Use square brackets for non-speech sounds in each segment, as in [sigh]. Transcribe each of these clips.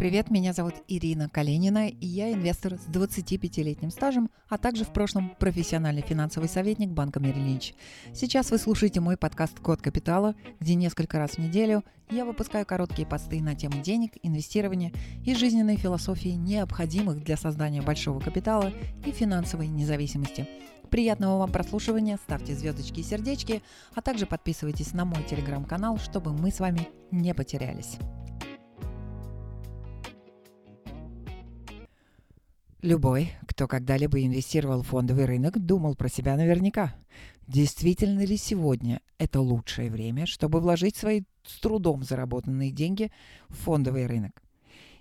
Привет, меня зовут Ирина Калинина, и я инвестор с 25-летним стажем, а также в прошлом профессиональный финансовый советник банка Мерилинч. Сейчас вы слушаете мой подкаст «Код капитала», где несколько раз в неделю я выпускаю короткие посты на тему денег, инвестирования и жизненной философии, необходимых для создания большого капитала и финансовой независимости. Приятного вам прослушивания, ставьте звездочки и сердечки, а также подписывайтесь на мой телеграм-канал, чтобы мы с вами не потерялись. Любой, кто когда-либо инвестировал в фондовый рынок, думал про себя наверняка. Действительно ли сегодня это лучшее время, чтобы вложить свои с трудом заработанные деньги в фондовый рынок?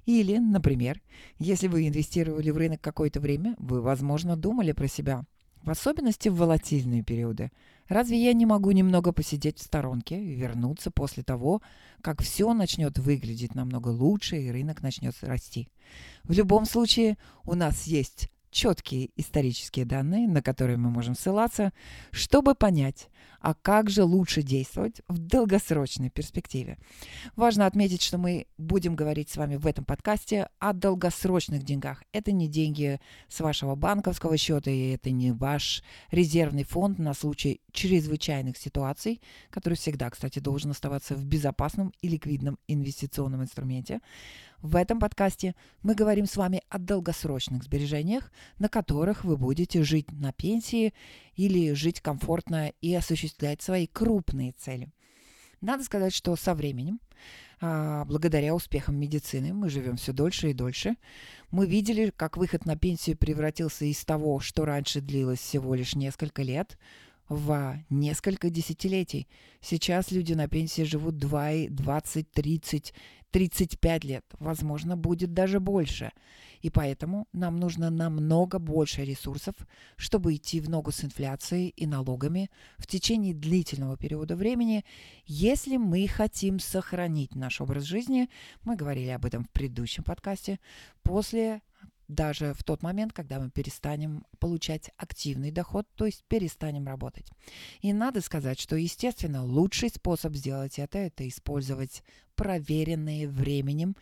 Или, например, если вы инвестировали в рынок какое-то время, вы, возможно, думали про себя, в особенности в волатильные периоды. Разве я не могу немного посидеть в сторонке и вернуться после того, как все начнет выглядеть намного лучше и рынок начнет расти? В любом случае, у нас есть четкие исторические данные, на которые мы можем ссылаться, чтобы понять, а как же лучше действовать в долгосрочной перспективе. Важно отметить, что мы будем говорить с вами в этом подкасте о долгосрочных деньгах. Это не деньги с вашего банковского счета, и это не ваш резервный фонд на случай чрезвычайных ситуаций, который всегда, кстати, должен оставаться в безопасном и ликвидном инвестиционном инструменте. В этом подкасте мы говорим с вами о долгосрочных сбережениях, на которых вы будете жить на пенсии или жить комфортно и осуществлять свои крупные цели. Надо сказать, что со временем, а, благодаря успехам медицины, мы живем все дольше и дольше. Мы видели, как выход на пенсию превратился из того, что раньше длилось всего лишь несколько лет, в несколько десятилетий. Сейчас люди на пенсии живут 2, 20, 30 35 лет, возможно, будет даже больше. И поэтому нам нужно намного больше ресурсов, чтобы идти в ногу с инфляцией и налогами в течение длительного периода времени, если мы хотим сохранить наш образ жизни, мы говорили об этом в предыдущем подкасте, после даже в тот момент, когда мы перестанем получать активный доход, то есть перестанем работать. И надо сказать, что, естественно, лучший способ сделать это – это использовать проверенные временем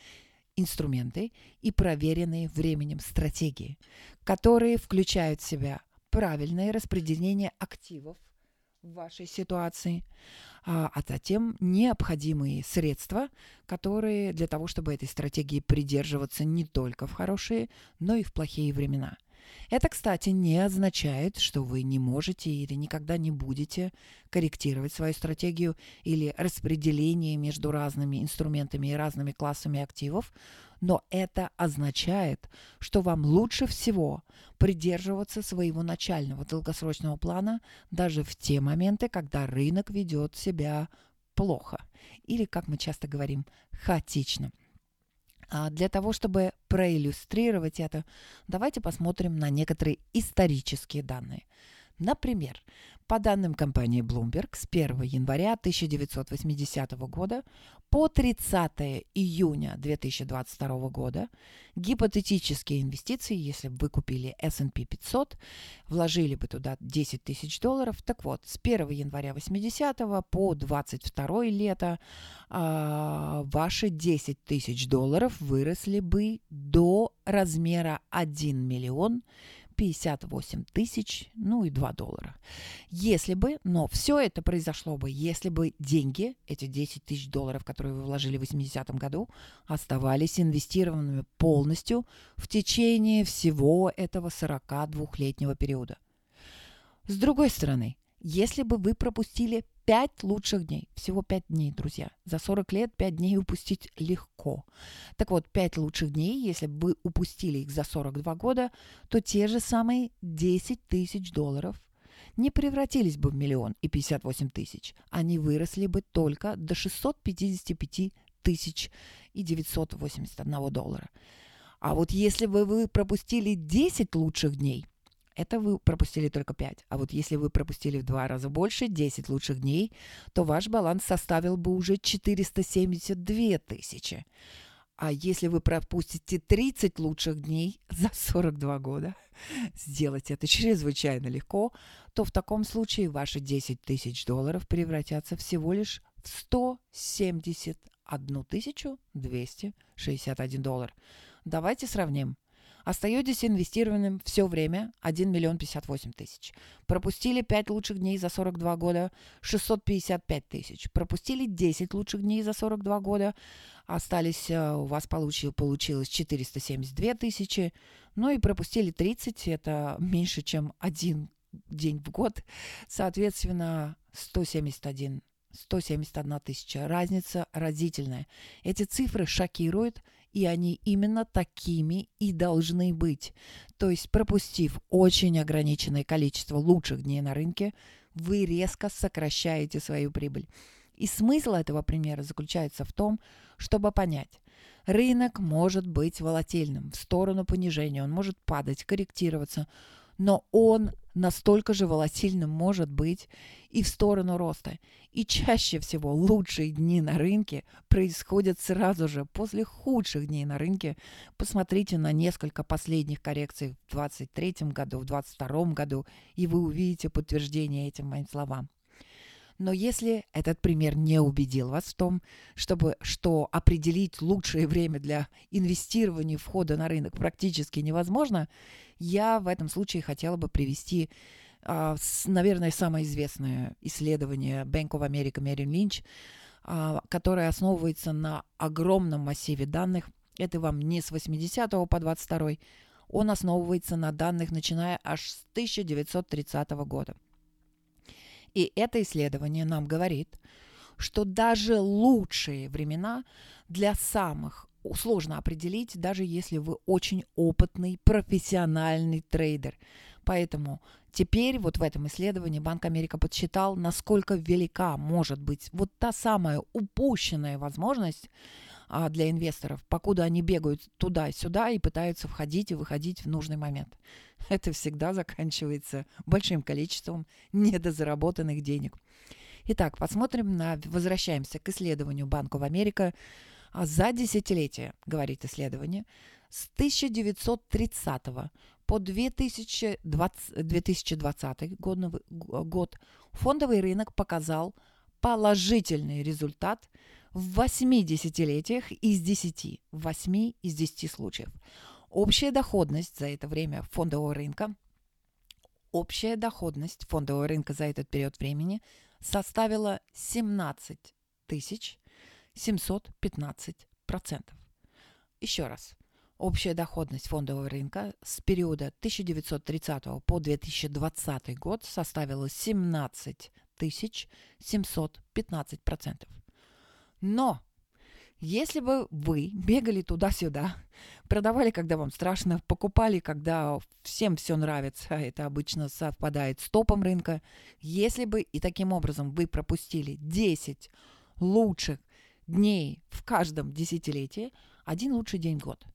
инструменты и проверенные временем стратегии, которые включают в себя правильное распределение активов в вашей ситуации, а, а затем необходимые средства, которые для того, чтобы этой стратегии придерживаться не только в хорошие, но и в плохие времена – это, кстати, не означает, что вы не можете или никогда не будете корректировать свою стратегию или распределение между разными инструментами и разными классами активов, но это означает, что вам лучше всего придерживаться своего начального долгосрочного плана даже в те моменты, когда рынок ведет себя плохо или, как мы часто говорим, хаотично. А для того, чтобы проиллюстрировать это, давайте посмотрим на некоторые исторические данные. Например, по данным компании Bloomberg, с 1 января 1980 года по 30 июня 2022 года гипотетические инвестиции, если бы вы купили S&P 500, вложили бы туда 10 тысяч долларов. Так вот, с 1 января 80 по 22 лето э, ваши 10 тысяч долларов выросли бы до размера 1 миллион 58 тысяч, ну и 2 доллара. Если бы, но все это произошло бы, если бы деньги, эти 10 тысяч долларов, которые вы вложили в 80-м году, оставались инвестированными полностью в течение всего этого 42-летнего периода. С другой стороны, если бы вы пропустили 5 лучших дней, всего 5 дней, друзья, за 40 лет 5 дней упустить легко. Так вот, 5 лучших дней, если бы вы упустили их за 42 года, то те же самые 10 тысяч долларов не превратились бы в миллион и 58 тысяч. Они выросли бы только до 655 тысяч и 981 доллара. А вот если бы вы пропустили 10 лучших дней – это вы пропустили только 5. А вот если вы пропустили в два раза больше, 10 лучших дней, то ваш баланс составил бы уже 472 тысячи. А если вы пропустите 30 лучших дней [laughs] за 42 года, [laughs] сделать это чрезвычайно легко, то в таком случае ваши 10 тысяч долларов превратятся всего лишь в 171 1261 доллар. Давайте сравним. Остаетесь инвестированным все время 1 миллион 58 тысяч. Пропустили 5 лучших дней за 42 года 655 тысяч. Пропустили 10 лучших дней за 42 года. Остались, э, у вас получил, получилось 472 тысячи. Ну и пропустили 30, это меньше, чем один день в год. Соответственно, 171 171 тысяча. Разница разительная. Эти цифры шокируют и они именно такими и должны быть. То есть, пропустив очень ограниченное количество лучших дней на рынке, вы резко сокращаете свою прибыль. И смысл этого примера заключается в том, чтобы понять, рынок может быть волатильным в сторону понижения, он может падать, корректироваться, но он настолько же волатильным может быть и в сторону роста. И чаще всего лучшие дни на рынке происходят сразу же после худших дней на рынке. Посмотрите на несколько последних коррекций в 2023 году, в 2022 году, и вы увидите подтверждение этим моим словам. Но если этот пример не убедил вас в том, чтобы, что определить лучшее время для инвестирования входа на рынок практически невозможно, я в этом случае хотела бы привести, а, наверное, самое известное исследование Bank of America Merrill Lynch, а, которое основывается на огромном массиве данных. Это вам не с 80 по 22 он основывается на данных, начиная аж с 1930 года. И это исследование нам говорит, что даже лучшие времена для самых сложно определить, даже если вы очень опытный, профессиональный трейдер. Поэтому теперь вот в этом исследовании Банк Америка подсчитал, насколько велика может быть вот та самая упущенная возможность а, для инвесторов, покуда они бегают туда-сюда и пытаются входить и выходить в нужный момент. [laughs] Это всегда заканчивается большим количеством недозаработанных денег. Итак, посмотрим на, возвращаемся к исследованию Банка в Америка за десятилетие, говорит исследование, с 1930 по 2020, 2020 год, год фондовый рынок показал положительный результат в 8 десятилетиях из 10, в 8 из 10 случаев. Общая доходность за это время фондового рынка, общая доходность фондового рынка за этот период времени составила 17 тысяч 715%. Еще раз. Общая доходность фондового рынка с периода 1930 по 2020 год составила 17 715%. Но если бы вы бегали туда-сюда, продавали, когда вам страшно, покупали, когда всем все нравится, а это обычно совпадает с топом рынка, если бы и таким образом вы пропустили 10 лучших дней в каждом десятилетии, один лучший день в год,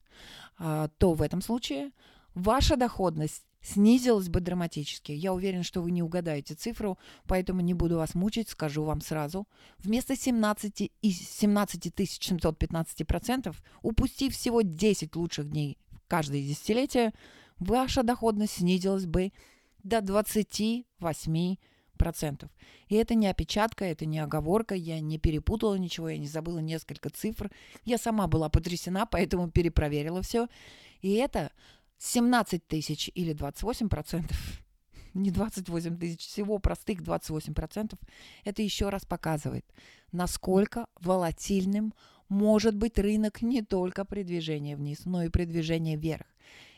а, то в этом случае ваша доходность снизилась бы драматически. Я уверен, что вы не угадаете цифру, поэтому не буду вас мучить, скажу вам сразу. Вместо 17 из 17 715%, упустив всего 10 лучших дней каждое десятилетие, ваша доходность снизилась бы до 28 процентов. И это не опечатка, это не оговорка, я не перепутала ничего, я не забыла несколько цифр. Я сама была потрясена, [laughs] поэтому перепроверила все. И это 17 тысяч или 28 процентов, [laughs] не 28 тысяч, всего простых 28 процентов, это еще раз показывает, насколько волатильным может быть рынок не только при движении вниз, но и при движении вверх.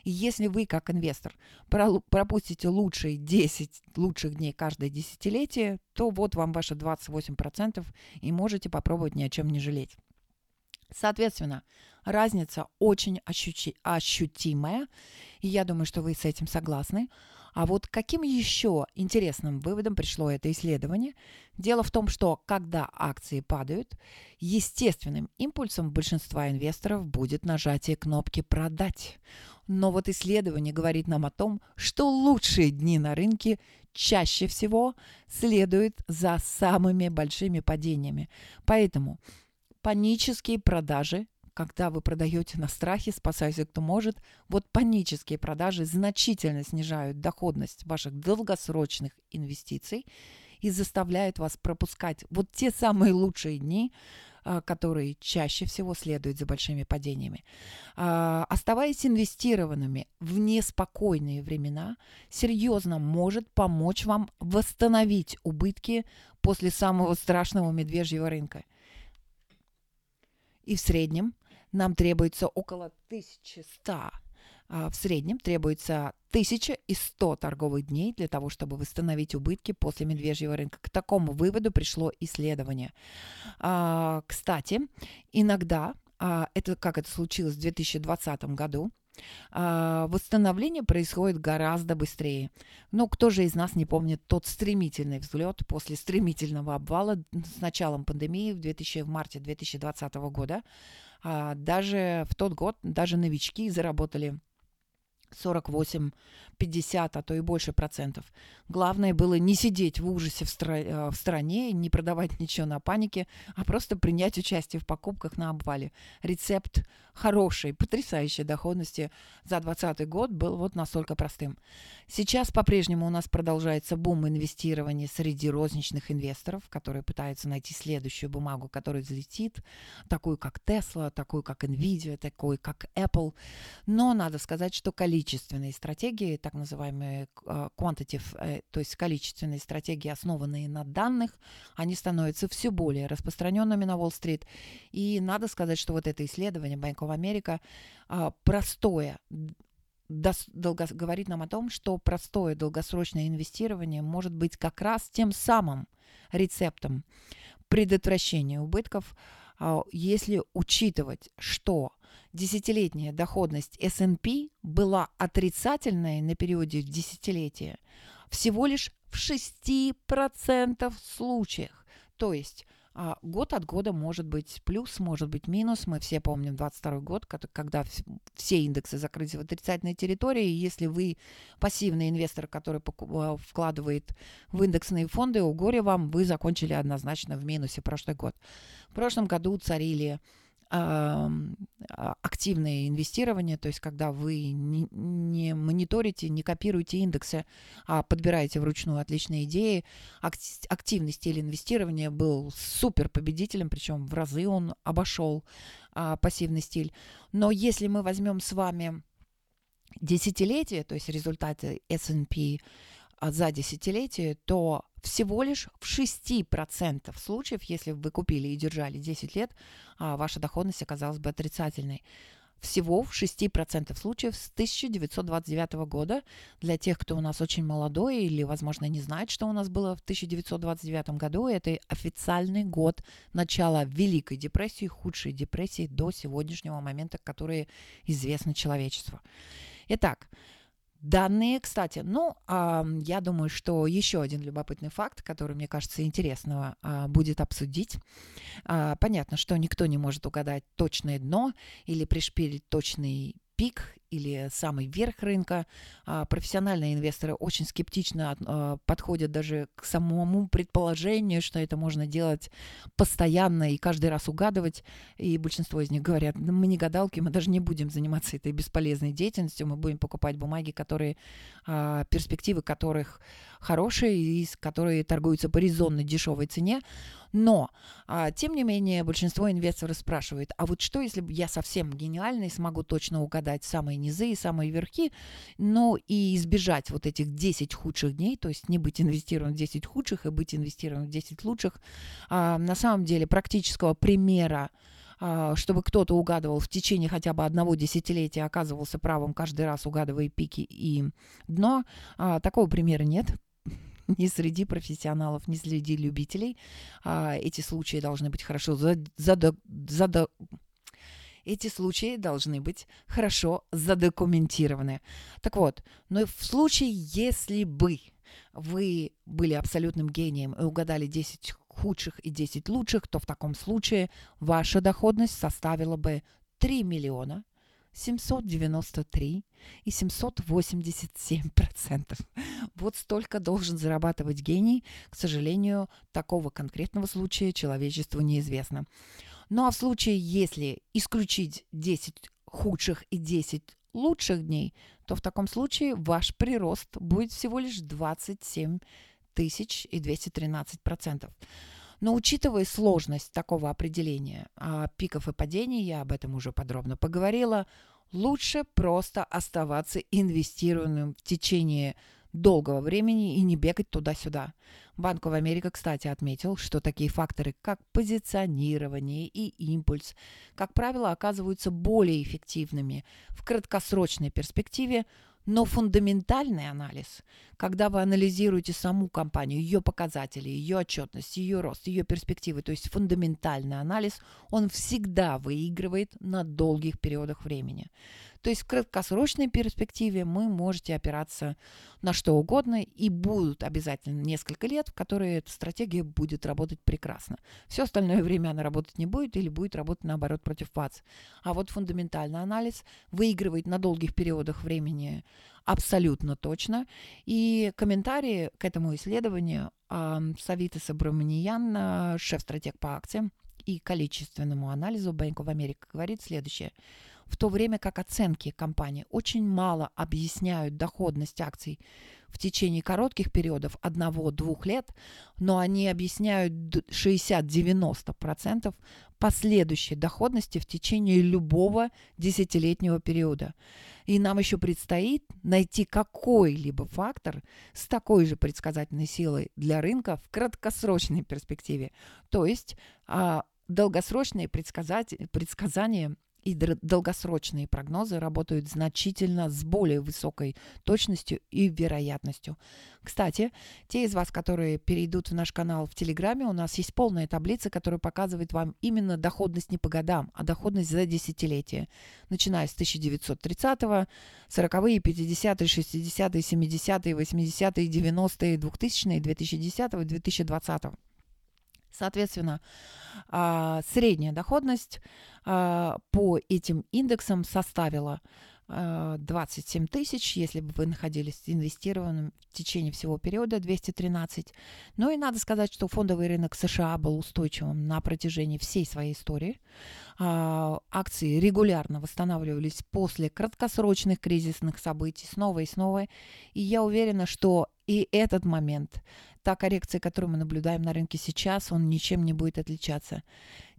И если вы, как инвестор, пропустите лучшие 10 лучших дней каждое десятилетие, то вот вам ваши 28% и можете попробовать ни о чем не жалеть. Соответственно, разница очень ощути- ощутимая, и я думаю, что вы с этим согласны. А вот каким еще интересным выводом пришло это исследование? Дело в том, что когда акции падают, естественным импульсом большинства инвесторов будет нажатие кнопки «Продать». Но вот исследование говорит нам о том, что лучшие дни на рынке чаще всего следуют за самыми большими падениями. Поэтому панические продажи когда вы продаете на страхе, спасайся кто может, вот панические продажи значительно снижают доходность ваших долгосрочных инвестиций. и заставляют вас пропускать вот те самые лучшие дни, а, которые чаще всего следуют за большими падениями. А, оставаясь инвестированными в неспокойные времена, серьезно может помочь вам восстановить убытки после самого страшного медвежьего рынка. И в среднем нам требуется около 1100 а, в среднем требуется 1100 торговых дней для того, чтобы восстановить убытки после медвежьего рынка. К такому выводу пришло исследование. А, кстати, иногда, а, это как это случилось в 2020 году, восстановление происходит гораздо быстрее. Но кто же из нас не помнит тот стремительный взлет после стремительного обвала с началом пандемии в, 2000, в марте 2020 года? Даже в тот год даже новички заработали 48, 50, а то и больше процентов. Главное было не сидеть в ужасе в, стра- э, в стране, не продавать [laughs] ничего на панике, а просто принять участие в покупках на обвале. Рецепт хорошей, потрясающей доходности за 2020 год был вот настолько простым. Сейчас по-прежнему у нас продолжается бум инвестирования среди розничных инвесторов, которые пытаются найти следующую бумагу, которая взлетит, такую как Tesla, такую как Nvidia, такую как Apple. Но надо сказать, что количественные стратегии, так называемые э, quantitative, э, то есть количественные стратегии, основанные на данных, они становятся все более распространенными на Уолл-стрит. И надо сказать, что вот это исследование Bank of America а, простое, долго, говорит нам о том, что простое долгосрочное инвестирование может быть как раз тем самым рецептом предотвращения убытков, а, если учитывать, что десятилетняя доходность S&P была отрицательной на периоде десятилетия всего лишь в 6% случаях. То есть а, год от года может быть плюс, может быть минус. Мы все помним 22 год, когда все индексы закрылись в отрицательной территории. И если вы пассивный инвестор, который а, вкладывает в индексные фонды, у горе вам, вы закончили однозначно в минусе прошлый год. В прошлом году царили активное инвестирование, то есть когда вы не, не мониторите, не копируете индексы, а подбираете вручную отличные идеи. Активный стиль инвестирования был супер победителем, причем в разы он обошел а, пассивный стиль. Но если мы возьмем с вами десятилетие, то есть результаты S&P а, за десятилетие, то всего лишь в 6% случаев, если вы купили и держали 10 лет, а, ваша доходность оказалась бы отрицательной. Всего в 6% случаев с 1929 года. Для тех, кто у нас очень молодой или, возможно, не знает, что у нас было в 1929 году, это официальный год начала Великой депрессии, худшей депрессии до сегодняшнего момента, которые известны человечеству. Итак, Данные, кстати, ну, а, я думаю, что еще один любопытный факт, который, мне кажется, интересного а, будет обсудить. А, понятно, что никто не может угадать точное дно или пришпилить точный пик или самый верх рынка. А, профессиональные инвесторы очень скептично а, подходят даже к самому предположению, что это можно делать постоянно и каждый раз угадывать. И большинство из них говорят, мы не гадалки, мы даже не будем заниматься этой бесполезной деятельностью, мы будем покупать бумаги, которые, а, перспективы которых хорошие и которые торгуются по резонной дешевой цене. Но, а, тем не менее, большинство инвесторов спрашивает, а вот что, если я совсем гениальный, смогу точно угадать самые низы и самые верхи, но и избежать вот этих 10 худших дней, то есть не быть инвестированным в 10 худших и быть инвестированным в 10 лучших. А, на самом деле практического примера а, чтобы кто-то угадывал в течение хотя бы одного десятилетия, оказывался правым каждый раз, угадывая пики и дно. А, такого примера нет. [laughs] ни среди профессионалов, ни среди любителей. А, эти случаи должны быть хорошо зада, зада, эти случаи должны быть хорошо задокументированы. Так вот, но в случае, если бы вы были абсолютным гением и угадали 10 худших и 10 лучших, то в таком случае ваша доходность составила бы 3 миллиона 793 и 787 процентов. Вот столько должен зарабатывать гений. К сожалению, такого конкретного случая человечеству неизвестно. Ну а в случае, если исключить 10 худших и 10 лучших дней, то в таком случае ваш прирост будет всего лишь 27 тысяч и 213 процентов. Но учитывая сложность такого определения а, пиков и падений, я об этом уже подробно поговорила, лучше просто оставаться инвестированным в течение долгого времени и не бегать туда-сюда. Банк в Америке, кстати, отметил, что такие факторы, как позиционирование и импульс, как правило, оказываются более эффективными в краткосрочной перспективе, но фундаментальный анализ, когда вы анализируете саму компанию, ее показатели, ее отчетность, ее рост, ее перспективы, то есть фундаментальный анализ, он всегда выигрывает на долгих периодах времени. То есть в краткосрочной перспективе мы можете опираться на что угодно, и будут обязательно несколько лет, в которые эта стратегия будет работать прекрасно. Все остальное время она работать не будет или будет работать наоборот против вас. А вот фундаментальный анализ выигрывает на долгих периодах времени абсолютно точно. И комментарии к этому исследованию э, Савита Сабраманиян, шеф-стратег по акциям и количественному анализу Bank of America, говорит следующее – в то время как оценки компании очень мало объясняют доходность акций в течение коротких периодов одного-двух лет, но они объясняют 60-90% последующей доходности в течение любого десятилетнего периода. И нам еще предстоит найти какой-либо фактор с такой же предсказательной силой для рынка в краткосрочной перспективе. То есть а, долгосрочные предсказания и долгосрочные прогнозы работают значительно с более высокой точностью и вероятностью. Кстати, те из вас, которые перейдут в наш канал в Телеграме, у нас есть полная таблица, которая показывает вам именно доходность не по годам, а доходность за десятилетие, начиная с 1930-го, 40-е, 50-е, 60-е, 70-е, 80-е, 90-е, 2000-е, 2010-го и 2020-го. Соответственно, а, средняя доходность а, по этим индексам составила 27 а, тысяч, если бы вы находились инвестированным в течение всего периода 213. Ну и надо сказать, что фондовый рынок США был устойчивым на протяжении всей своей истории. Акции регулярно восстанавливались после краткосрочных кризисных событий снова и снова. И я уверена, что и этот момент та коррекция, которую мы наблюдаем на рынке сейчас, он ничем не будет отличаться.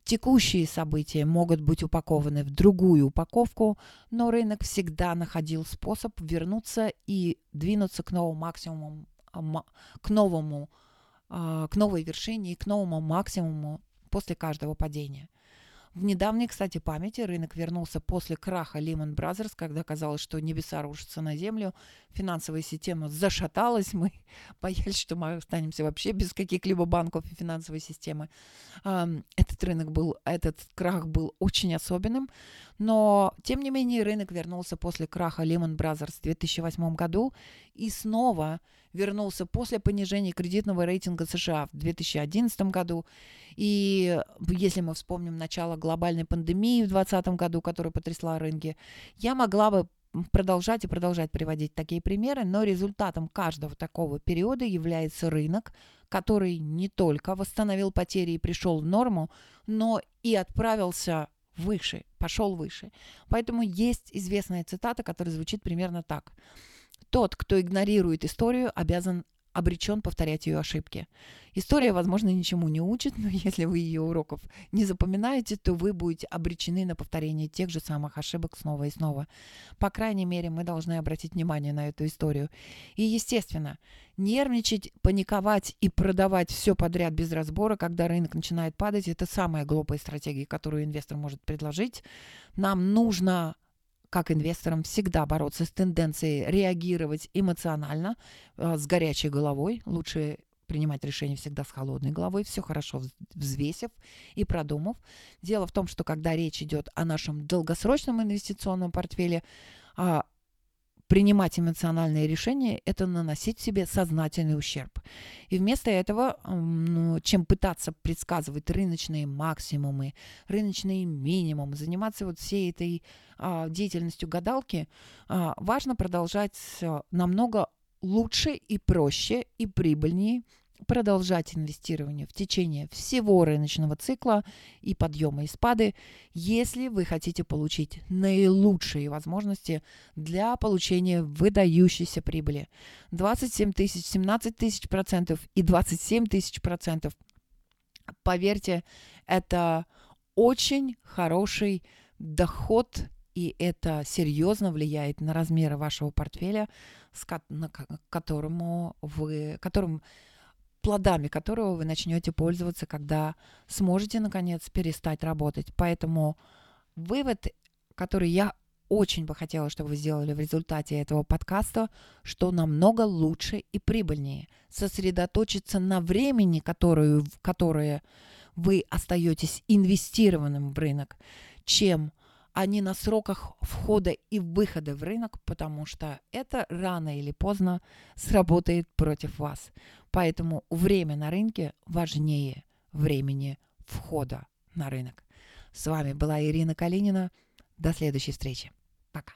Текущие события могут быть упакованы в другую упаковку, но рынок всегда находил способ вернуться и двинуться к новому максимуму, к новому, а, к новой вершине и к новому максимуму после каждого падения. В недавней, кстати, памяти рынок вернулся после краха Lehman Brothers, когда казалось, что небеса рушатся на землю, финансовая система зашаталась, [laughs] мы боялись, что мы останемся вообще без каких-либо банков и финансовой системы. Этот рынок был, этот крах был очень особенным, но, тем не менее, рынок вернулся после краха Lehman Brothers в 2008 году и снова вернулся после понижения кредитного рейтинга США в 2011 году. И если мы вспомним начало глобальной пандемии в 2020 году, которая потрясла рынки, я могла бы продолжать и продолжать приводить такие примеры, но результатом каждого такого периода является рынок, который не только восстановил потери и пришел в норму, но и отправился выше, пошел выше. Поэтому есть известная цитата, которая звучит примерно так. Тот, кто игнорирует историю, обязан обречен повторять ее ошибки. История, возможно, ничему не учит, но если вы ее уроков не запоминаете, то вы будете обречены на повторение тех же самых ошибок снова и снова. По крайней мере, мы должны обратить внимание на эту историю. И, естественно, нервничать, паниковать и продавать все подряд без разбора, когда рынок начинает падать, это самая глупая стратегия, которую инвестор может предложить. Нам нужно как инвесторам всегда бороться с тенденцией реагировать эмоционально, э, с горячей головой. Лучше принимать решения всегда с холодной головой, все хорошо взвесив и продумав. Дело в том, что когда речь идет о нашем долгосрочном инвестиционном портфеле, а, принимать эмоциональные решения – это наносить себе сознательный ущерб. И вместо этого, ну, чем пытаться предсказывать рыночные максимумы, рыночные минимумы, заниматься вот всей этой а, деятельностью гадалки, а, важно продолжать намного лучше и проще и прибыльнее продолжать инвестирование в течение всего рыночного цикла и подъема и спады, если вы хотите получить наилучшие возможности для получения выдающейся прибыли. 27 тысяч, 17 тысяч процентов и 27 тысяч процентов. Поверьте, это очень хороший доход и это серьезно влияет на размеры вашего портфеля, с которому вы, которым, плодами которого вы начнете пользоваться, когда сможете, наконец, перестать работать. Поэтому вывод, который я очень бы хотела, чтобы вы сделали в результате этого подкаста, что намного лучше и прибыльнее сосредоточиться на времени, которое, которое вы остаетесь инвестированным в рынок, чем а не на сроках входа и выхода в рынок, потому что это рано или поздно сработает против вас. Поэтому время на рынке важнее времени входа на рынок. С вами была Ирина Калинина. До следующей встречи. Пока.